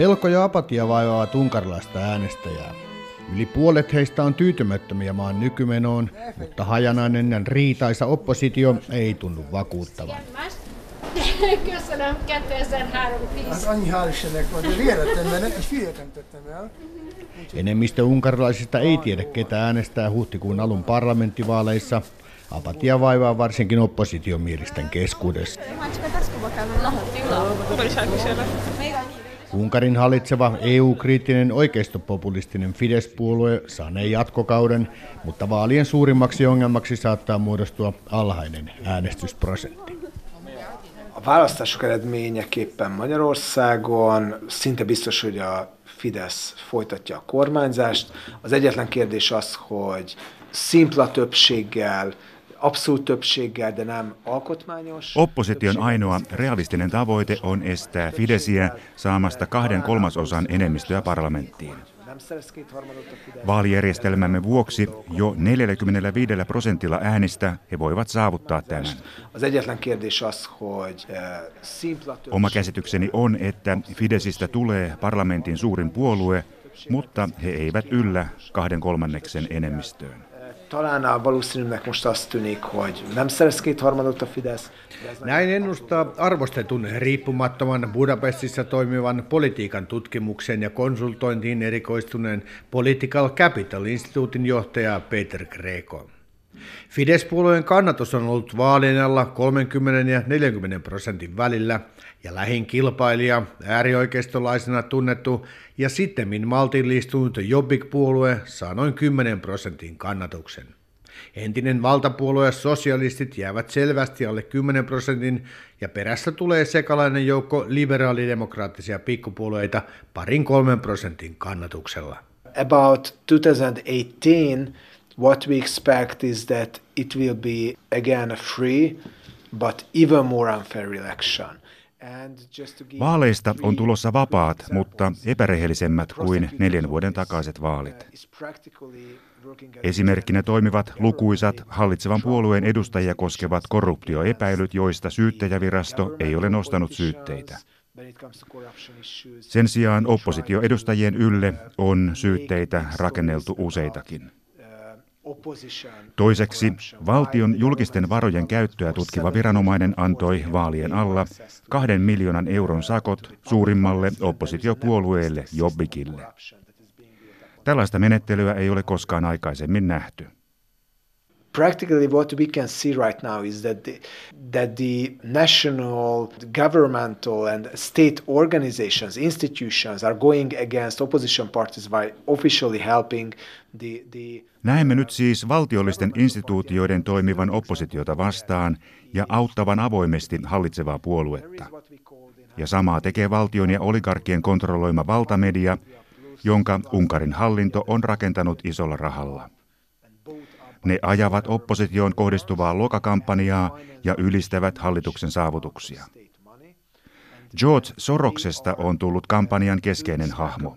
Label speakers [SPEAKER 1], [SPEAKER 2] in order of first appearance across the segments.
[SPEAKER 1] Pelko ja apatia vaivaavat unkarilaista äänestäjää. Yli puolet heistä on tyytymättömiä maan nykymenoon, mutta hajanainen ja riitaisa oppositio ei tunnu vakuuttavan.
[SPEAKER 2] Köszönöm, 2035.
[SPEAKER 3] Hát annyi hál' Istennek van, de véletlenül nem, és hülyet nem tettem el.
[SPEAKER 1] Enemmistö unkarilaisista ei tiedä, ketä äänestää huhtikuun alun parlamenttivaaleissa. Apatia vaivaa varsinkin oppositiomielisten keskuudessa. Unkarin hallitseva EU-kriittinen oikeistopopulistinen Fidesz-puolue saanee jatkokauden, mutta vaalien suurimmaksi ongelmaksi saattaa muodostua alhainen äänestysprosentti.
[SPEAKER 4] A választások eredményeképpen Magyarországon szinte biztos, hogy a Fidesz folytatja a kormányzást. Az egyetlen kérdés az, hogy szimpla többséggel, abszolút többséggel, de nem alkotmányos.
[SPEAKER 5] Opposition ainoa realistinen tavoite on estää Fidesiä saamasta kahden kolmasosan enemmistöä parlamenttiin. Vaalijärjestelmämme vuoksi jo 45 prosentilla äänistä he voivat saavuttaa tämän.
[SPEAKER 4] Eh,
[SPEAKER 5] Oma käsitykseni on, että Fidesistä tulee parlamentin suurin puolue, mutta he eivät yllä kahden kolmanneksen enemmistöön.
[SPEAKER 4] Talán a valószínűnek most azt tűnik, hogy nem szerez kétharmadot a Fidesz,
[SPEAKER 1] Näin ennustaa arvostetun riippumattoman Budapestissa toimivan politiikan tutkimuksen ja konsultointiin erikoistuneen Political Capital Instituutin johtaja Peter Greco. Fidesz-puolueen kannatus on ollut vaalien alla 30 ja 40 prosentin välillä ja lähin kilpailija, äärioikeistolaisena tunnettu ja sittemmin maltillistunut Jobbik-puolue saa noin 10 prosentin kannatuksen. Entinen valtapuolue sosialistit jäävät selvästi alle 10 prosentin ja perässä tulee sekalainen joukko liberaalidemokraattisia pikkupuolueita parin kolmen prosentin kannatuksella.
[SPEAKER 4] about 2018, what we expect is that it will be again a free but even more unfair election.
[SPEAKER 5] Vaaleista on tulossa vapaat, mutta epärehellisemmät kuin neljän vuoden takaiset vaalit.
[SPEAKER 4] working at
[SPEAKER 5] Esimerkkinä toimivat lukuisat hallitsevan puolueen edustajia koskevat korruptioepäilyt, joista syyttäjävirasto ei ole nostanut syytteitä. Sen sijaan oppositioedustajien ylle on syytteitä rakenneltu useitakin.
[SPEAKER 4] Uh,
[SPEAKER 5] Toiseksi valtion julkisten varojen käyttöä tutkiva viranomainen antoi vaalien alla kahden miljoonan euron sakot suurimmalle oppositiopuolueelle Jobbikille. Tällaista menettelyä ei ole koskaan aikaisemmin nähty.
[SPEAKER 4] Practically what we can see right now is that the, that the national governmental and state organizations institutions are going against opposition parties by officially helping the, the
[SPEAKER 5] Näemme nyt siis valtiollisten instituutioiden toimivan oppositiota vastaan ja auttavan avoimesti hallitsevaa puoluetta. Ja samaa tekee valtion ja oligarkkien kontrolloima valtamedia, jonka Unkarin hallinto on rakentanut isolla rahalla. Ne ajavat oppositioon kohdistuvaa lokakampanjaa ja ylistävät hallituksen saavutuksia. George Soroksesta on tullut kampanjan keskeinen hahmo.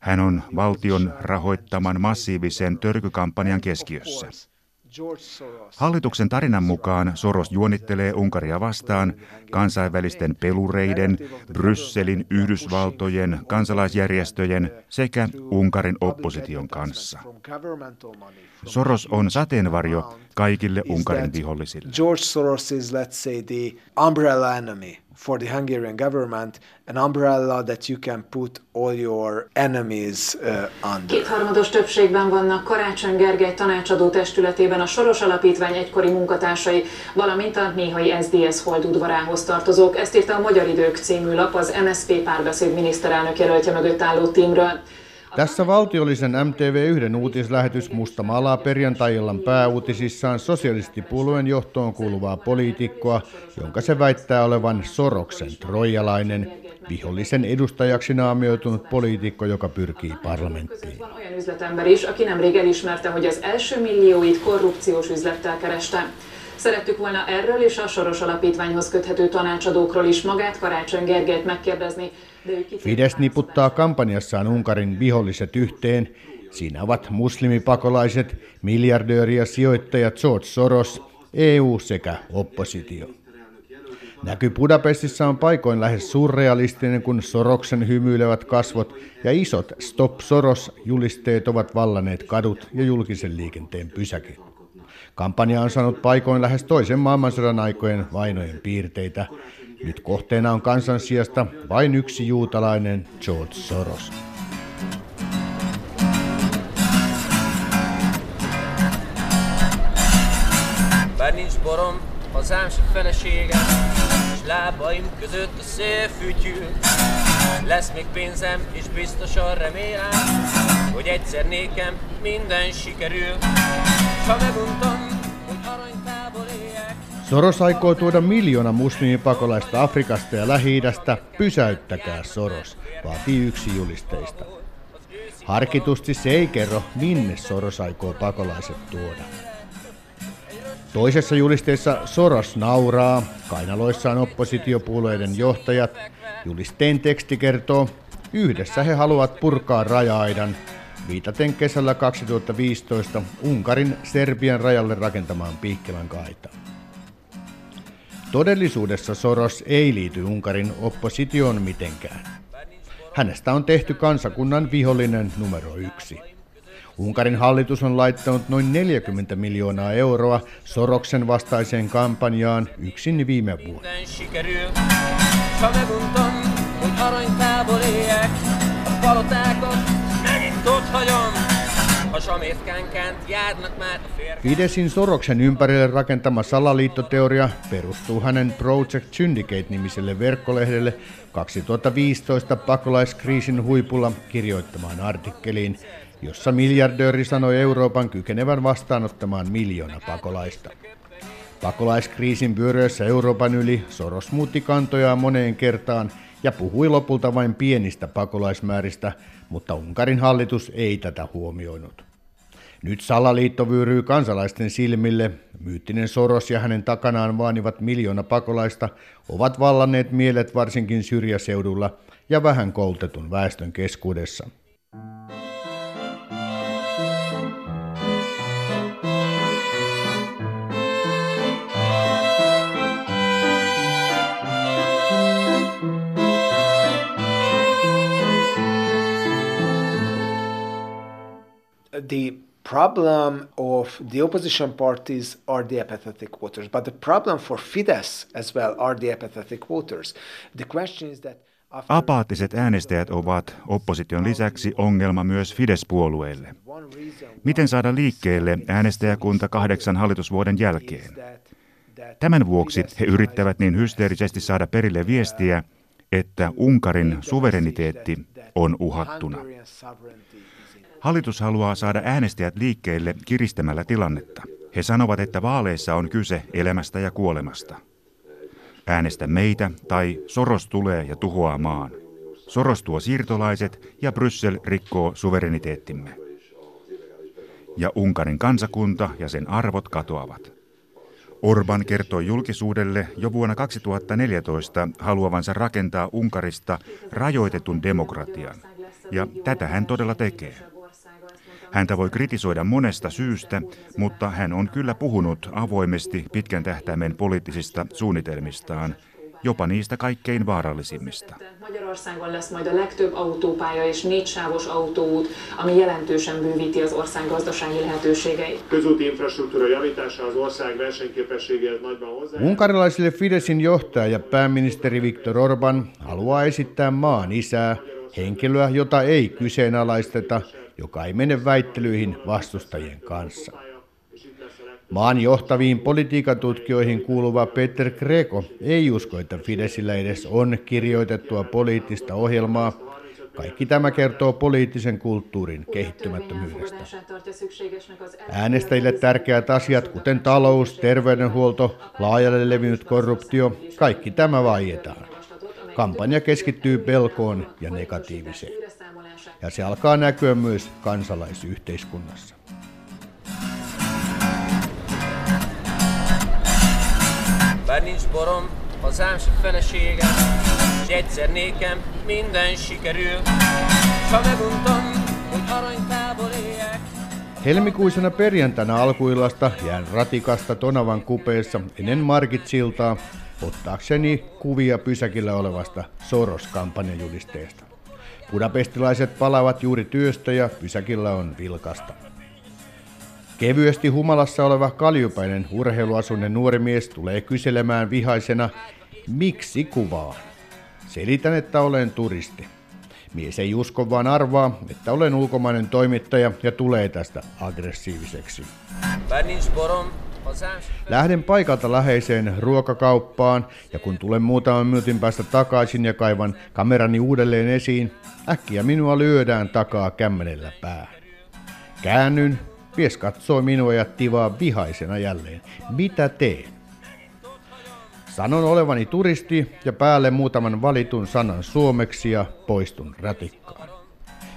[SPEAKER 5] Hän on valtion rahoittaman massiivisen törkykampanjan keskiössä. Hallituksen tarinan mukaan Soros juonittelee Unkaria vastaan kansainvälisten pelureiden, Brysselin, Yhdysvaltojen, kansalaisjärjestöjen sekä Unkarin opposition kanssa. Soros on sateenvarjo kaikille Unkarin vihollisille.
[SPEAKER 4] George Soros is, let's say, the umbrella enemy for the Hungarian government, an umbrella that you can put all your enemies uh, under.
[SPEAKER 6] Kétharmados többségben vannak Karácsony Gergely tanácsadó testületében a Soros Alapítvány egykori munkatársai, valamint a néhai SDS holdudvarához tartozók. Ezt írta a Magyar Idők című lap az MSZP párbeszéd miniszterelnök jelöltje mögött álló tímről.
[SPEAKER 1] Tässä valtiollisen MTV1 uutislähetys mustamalaa perjantai-illan pääuutisissaan sosialistipuolueen johtoon kuuluvaa poliitikkoa, jonka se väittää olevan Soroksen trojalainen, vihollisen edustajaksi naamioitunut poliitikko, joka pyrkii parlamenttiin.
[SPEAKER 6] Van. Szerettük volna erről és a Soros Alapítványhoz köthető tanácsadókról is magát, Karácsony Gergelyt megkérdezni, de ő kitért
[SPEAKER 1] Fidesz niputtaa kampanjassaan Unkarin viholliset yhteen. Siinä ovat muslimipakolaiset, miljardööri ja sijoittaja George Soros, EU sekä oppositio. Näky Budapestissa on paikoin lähes surrealistinen, kun Soroksen hymyilevät kasvot ja isot Stop Soros-julisteet ovat vallaneet kadut ja julkisen liikenteen pysäkit. Kampanja on saanut paikoin lähes toisen maailmansodan aikojen vainojen piirteitä. Nyt kohteena on kansan sijasta vain yksi juutalainen George Soros. Bár nincs borom, hazám se feleségem, és lábaim között a szél fütyül. Lesz még pénzem, és biztosan remélem, hogy egyszer nékem minden sikerül. S ha meguntam, Soros aikoo tuoda miljoona muslimipakolaista Afrikasta ja lähi Pysäyttäkää Soros, vaatii yksi julisteista. Harkitusti se ei kerro, minne Soros aikoo pakolaiset tuoda. Toisessa julisteessa Soros nauraa, kainaloissaan oppositiopuolueiden johtajat. Julisteen teksti kertoo, yhdessä he haluavat purkaa raja-aidan, viitaten kesällä 2015 Unkarin Serbian rajalle rakentamaan Piikkilän kaitaan. Todellisuudessa Soros ei liity Unkarin oppositioon mitenkään. Hänestä on tehty kansakunnan vihollinen numero yksi. Unkarin hallitus on laittanut noin 40 miljoonaa euroa Soroksen vastaiseen kampanjaan yksin viime vuonna. Fidesin Soroksen ympärille rakentama salaliittoteoria perustuu hänen Project Syndicate-nimiselle verkkolehdelle 2015 pakolaiskriisin huipulla kirjoittamaan artikkeliin, jossa miljardööri sanoi Euroopan kykenevän vastaanottamaan miljoona pakolaista. Pakolaiskriisin vyöryessä Euroopan yli Soros muutti kantojaan moneen kertaan ja puhui lopulta vain pienistä pakolaismääristä, mutta Unkarin hallitus ei tätä huomioinut. Nyt salaliitto vyyryy kansalaisten silmille. Myyttinen Soros ja hänen takanaan vaanivat miljoona pakolaista ovat vallanneet mielet varsinkin syrjäseudulla ja vähän koulutetun väestön keskuudessa.
[SPEAKER 4] The problem of the opposition parties are the apathetic voters, but the problem for Fidesz as well are the apathetic voters. The question is that
[SPEAKER 5] Apaattiset äänestäjät ovat opposition lisäksi ongelma myös Fidesz-puolueelle. Miten saada liikkeelle äänestäjäkunta kahdeksan hallitusvuoden jälkeen? Tämän vuoksi he yrittävät niin hysteerisesti saada perille viestiä, että Unkarin suvereniteetti on uhattuna. Hallitus haluaa saada äänestäjät liikkeelle kiristämällä tilannetta. He sanovat, että vaaleissa on kyse elämästä ja kuolemasta. Äänestä meitä tai Soros tulee ja tuhoaa maan. Soros tuo siirtolaiset ja Bryssel rikkoo suvereniteettimme. Ja Unkarin kansakunta ja sen arvot katoavat. Orban kertoi julkisuudelle jo vuonna 2014 haluavansa rakentaa Unkarista rajoitetun demokratian. Ja tätä hän todella tekee. Häntä voi kritisoida monesta syystä, mutta hän on kyllä puhunut avoimesti pitkän tähtäimen poliittisista suunnitelmistaan, jopa niistä kaikkein vaarallisimmista. Magyarországon lesz majd a legtöbb autópálya és négysávos autóút, ami jelentősen bővíti az ország gazdasági lehetőségeit. Közúti infrastruktúra javítása az ország versenyképességéhez nagyban hozzá.
[SPEAKER 1] Unkarilaisille Fidesin johtaja ja pääministeri Viktor Orban haluaa esittää maan isää, henkilöä, jota ei kyseenalaisteta joka ei mene väittelyihin vastustajien kanssa. Maan johtaviin politiikan tutkijoihin kuuluva Peter Greco ei usko, että Fidesillä edes on kirjoitettua poliittista ohjelmaa. Kaikki tämä kertoo poliittisen kulttuurin kehittymättömyydestä. Äänestäjille tärkeät asiat, kuten talous, terveydenhuolto, laajalle levinnyt korruptio, kaikki tämä vaietaan. Kampanja keskittyy pelkoon ja negatiiviseen ja se alkaa näkyä myös kansalaisyhteiskunnassa. Bár nincs borom, hazám se feleségem, s egyszer nékem minden sikerül, s ha meguntam, hogy aranytából éljek, Helmikuisena perjantaina alkuillasta jään ratikasta Tonavan kupeessa ennen Margit-siltaa ottaakseni kuvia pysäkillä olevasta Soros-kampanjajulisteesta. Budapestilaiset palaavat juuri työstä ja pysäkillä on vilkasta. Kevyesti humalassa oleva kaljupäinen urheiluasunne nuori mies tulee kyselemään vihaisena, miksi kuvaa. Selitän, että olen turisti. Mies ei usko vaan arvaa, että olen ulkomainen toimittaja ja tulee tästä aggressiiviseksi. Lähden paikalta läheiseen ruokakauppaan ja kun tulen muutaman minuutin päästä takaisin ja kaivan kamerani uudelleen esiin, äkkiä minua lyödään takaa kämmenellä päähän. Käännyn, mies katsoo minua ja tivaa vihaisena jälleen. Mitä teen? Sanon olevani turisti ja päälle muutaman valitun sanan suomeksi ja poistun ratikkaan.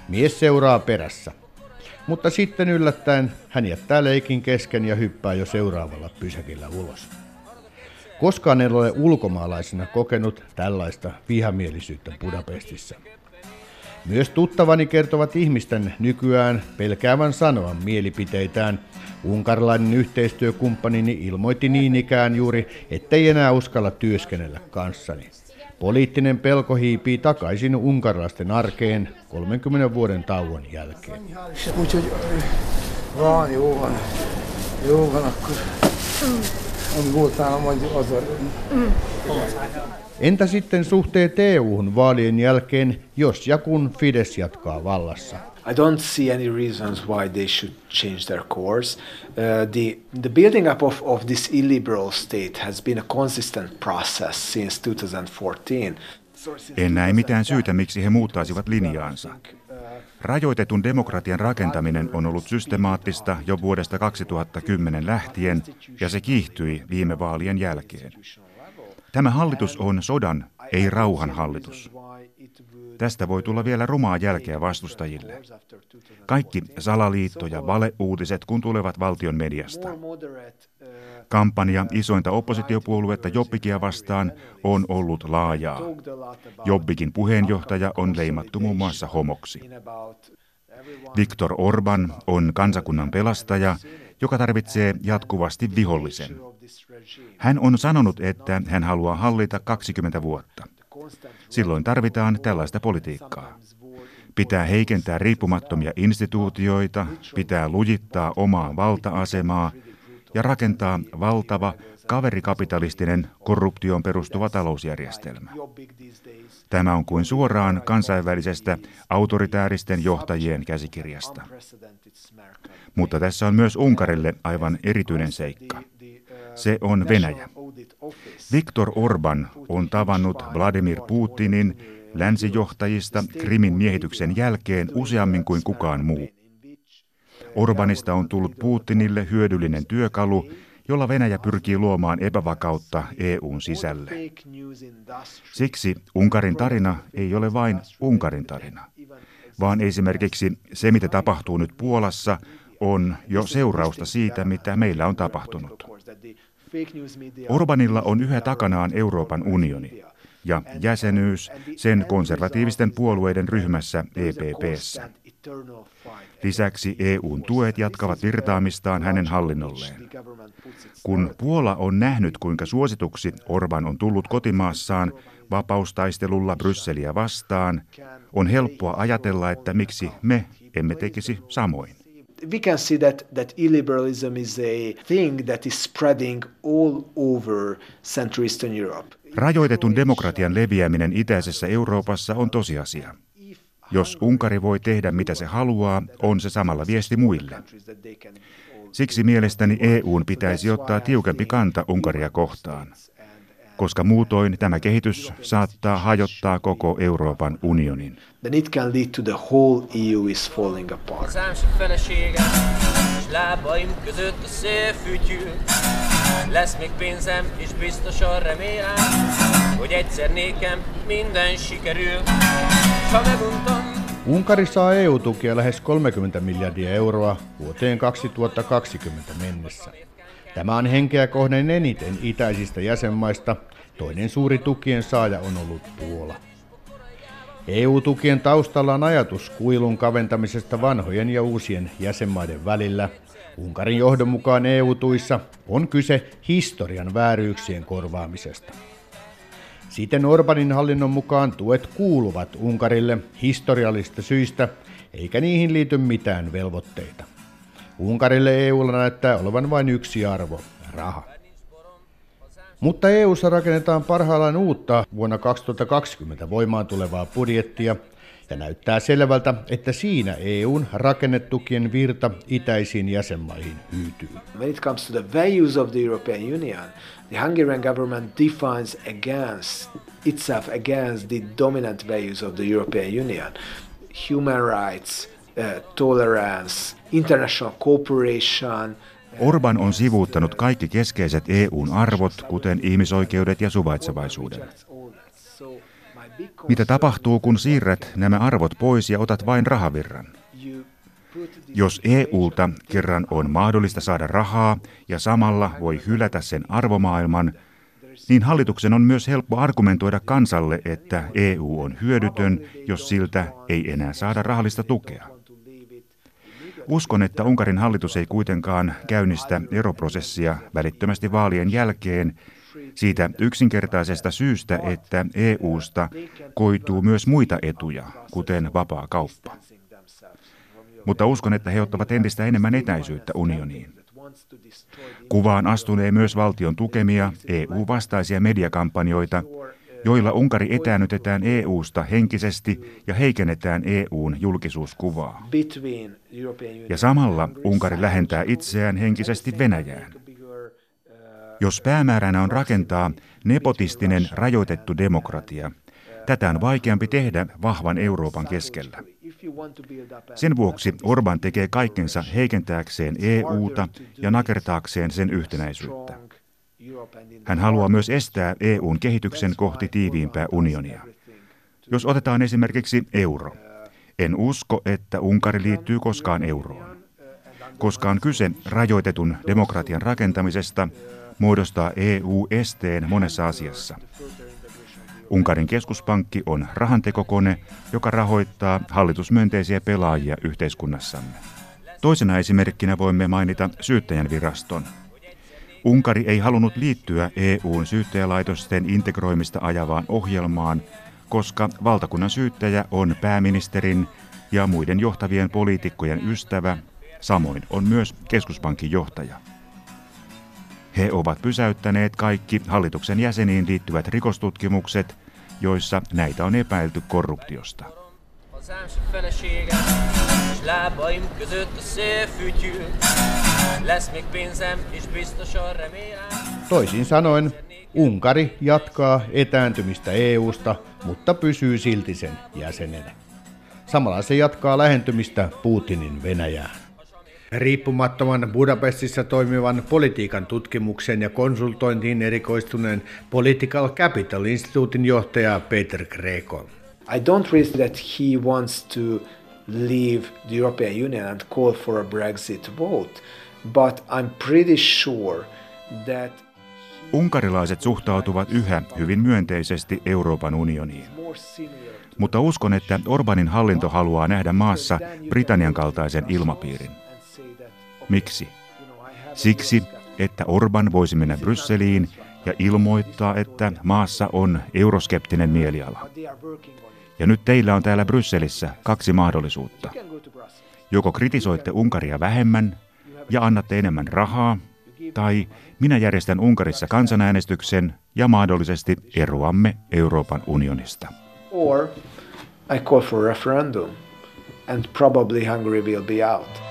[SPEAKER 1] Mies seuraa perässä. Mutta sitten yllättäen hän jättää leikin kesken ja hyppää jo seuraavalla pysäkillä ulos. Koskaan en ole ulkomaalaisena kokenut tällaista vihamielisyyttä Budapestissa. Myös tuttavani kertovat ihmisten nykyään pelkäävän sanoa mielipiteitään. Unkarilainen yhteistyökumppanini ilmoitti niin ikään juuri, ettei enää uskalla työskennellä kanssani. Poliittinen pelko hiipii takaisin unkarilaisten arkeen 30 vuoden tauon jälkeen. Entä sitten suhteet EU-hun vaalien jälkeen, jos ja kun Fidesz jatkaa vallassa?
[SPEAKER 4] I don't see any reasons why they should change their course. Uh, the, the building up of, of this illiberal state has been a consistent process since 2014.
[SPEAKER 5] En näe mitään syytä, miksi he muuttaisivat linjaansa. Rajoitetun demokratian rakentaminen on ollut systemaattista jo vuodesta 2010 lähtien ja se kiihtyi viime vaalien jälkeen. Tämä hallitus on sodan, ei rauhan hallitus. Tästä voi tulla vielä rumaa jälkeä vastustajille. Kaikki salaliitto- ja valeuutiset kun tulevat valtion mediasta. Kampanja isointa oppositiopuoluetta Jobbikia vastaan on ollut laajaa. Jobbikin puheenjohtaja on leimattu muun muassa homoksi. Viktor Orban on kansakunnan pelastaja, joka tarvitsee jatkuvasti vihollisen. Hän on sanonut, että hän haluaa hallita 20 vuotta. Silloin tarvitaan tällaista politiikkaa. Pitää heikentää riippumattomia instituutioita, pitää lujittaa omaa valta-asemaa ja rakentaa valtava kaverikapitalistinen korruptioon perustuva talousjärjestelmä. Tämä on kuin suoraan kansainvälisestä autoritääristen johtajien käsikirjasta. Mutta tässä on myös Unkarille aivan erityinen seikka. Se on Venäjä. Viktor Orban on tavannut Vladimir Putinin länsijohtajista Krimin miehityksen jälkeen useammin kuin kukaan muu. Orbanista on tullut Putinille hyödyllinen työkalu, jolla Venäjä pyrkii luomaan epävakautta EUn sisälle. Siksi Unkarin tarina ei ole vain Unkarin tarina, vaan esimerkiksi se, mitä tapahtuu nyt Puolassa, on jo seurausta siitä, mitä meillä on tapahtunut. Orbanilla on yhä takanaan Euroopan unioni ja jäsenyys sen konservatiivisten puolueiden ryhmässä EPPssä. Lisäksi EUn tuet jatkavat virtaamistaan hänen hallinnolleen. Kun Puola on nähnyt, kuinka suosituksi Orban on tullut kotimaassaan vapaustaistelulla Brysseliä vastaan, on helppoa ajatella, että miksi me emme tekisi samoin
[SPEAKER 4] we can see that, that illiberalism is a thing that is spreading all over Central Eastern Europe.
[SPEAKER 5] Rajoitetun demokratian leviäminen itäisessä Euroopassa on tosiasia. Jos Unkari voi tehdä mitä se haluaa, on se samalla viesti muille. Siksi mielestäni EUn pitäisi ottaa tiukempi kanta Unkaria kohtaan koska muutoin tämä kehitys saattaa hajottaa koko Euroopan unionin.
[SPEAKER 4] Then it can lead to the whole EU is falling apart. Lesz még pénzem, és biztosan remélem, hogy egyszer nékem minden sikerül.
[SPEAKER 1] Ha meguntam, Unkari saa EU-tukia lähes 30 miljardia euroa vuoteen 2020 mennessä. Tämä on henkeä kohden eniten itäisistä jäsenmaista. Toinen suuri tukien saaja on ollut Puola. EU-tukien taustalla on ajatus kuilun kaventamisesta vanhojen ja uusien jäsenmaiden välillä. Unkarin johdon mukaan EU-tuissa on kyse historian vääryyksien korvaamisesta. Siten Orbanin hallinnon mukaan tuet kuuluvat Unkarille historiallisista syistä, eikä niihin liity mitään velvoitteita. Unkarille EUlla näyttää olevan vain yksi arvo, raha. Mutta EUssa rakennetaan parhaillaan uutta vuonna 2020 voimaan tulevaa budjettia, ja näyttää selvältä, että siinä EUn rakennetukien virta itäisiin jäsenmaihin hyytyy.
[SPEAKER 4] When it comes to the values of the European Union, the Hungarian government defines against itself against the dominant values of the European Union. Human rights, tolerance, international cooperation,
[SPEAKER 5] Orban on sivuuttanut kaikki keskeiset EUn arvot, kuten ihmisoikeudet ja suvaitsevaisuuden. Mitä tapahtuu, kun siirrät nämä arvot pois ja otat vain rahavirran? Jos EUlta kerran on mahdollista saada rahaa ja samalla voi hylätä sen arvomaailman, niin hallituksen on myös helppo argumentoida kansalle, että EU on hyödytön, jos siltä ei enää saada rahallista tukea. Uskon, että Unkarin hallitus ei kuitenkaan käynnistä eroprosessia välittömästi vaalien jälkeen, siitä yksinkertaisesta syystä, että EUsta koituu myös muita etuja, kuten vapaa kauppa. Mutta uskon, että he ottavat entistä enemmän etäisyyttä unioniin. Kuvaan astunee myös valtion tukemia EU-vastaisia mediakampanjoita, joilla Unkari etäännytetään EUsta henkisesti ja heikennetään EUn julkisuuskuvaa. Ja samalla Unkari lähentää itseään henkisesti Venäjään. Jos päämääränä on rakentaa nepotistinen rajoitettu demokratia, tätä on vaikeampi tehdä vahvan Euroopan keskellä. Sen vuoksi Orban tekee kaikkensa heikentääkseen EUta ja nakertaakseen sen yhtenäisyyttä. Hän haluaa myös estää EUn kehityksen kohti tiiviimpää unionia. Jos otetaan esimerkiksi euro, en usko, että Unkari liittyy koskaan euroon. Koska on kyse rajoitetun demokratian rakentamisesta, muodostaa EU esteen monessa asiassa. Unkarin keskuspankki on rahantekokone, joka rahoittaa hallitusmyönteisiä pelaajia yhteiskunnassamme. Toisena esimerkkinä voimme mainita syyttäjän viraston. Unkari ei halunnut liittyä EUn syyttäjälaitosten integroimista ajavaan ohjelmaan, koska valtakunnan syyttäjä on pääministerin ja muiden johtavien poliitikkojen ystävä, samoin on myös keskuspankin johtaja. He ovat pysäyttäneet kaikki hallituksen jäseniin liittyvät rikostutkimukset, joissa näitä on epäilty korruptiosta.
[SPEAKER 1] Toisin sanoen, Unkari jatkaa etääntymistä EUsta, mutta pysyy silti sen jäsenenä. Samalla se jatkaa lähentymistä Putinin Venäjään. Riippumattoman Budapestissa toimivan politiikan tutkimuksen ja konsultointiin erikoistuneen Political Capital Instituutin johtaja Peter Greco.
[SPEAKER 4] I don't read that he wants to leave the European Union and call for a Brexit vote, but I'm pretty sure that
[SPEAKER 5] Unkarilaiset suhtautuvat yhä hyvin myönteisesti Euroopan unioniin. Mutta uskon, että Orbanin hallinto haluaa nähdä maassa Britannian kaltaisen ilmapiirin. Miksi? Siksi, että Orban voisi mennä Brysseliin ja ilmoittaa, että maassa on euroskeptinen mieliala. Ja nyt teillä on täällä Brysselissä kaksi mahdollisuutta. Joko kritisoitte Unkaria vähemmän ja annatte enemmän rahaa, tai minä järjestän Unkarissa kansanäänestyksen ja mahdollisesti eroamme Euroopan unionista.
[SPEAKER 4] Or I call for referendum and probably Hungary will be out.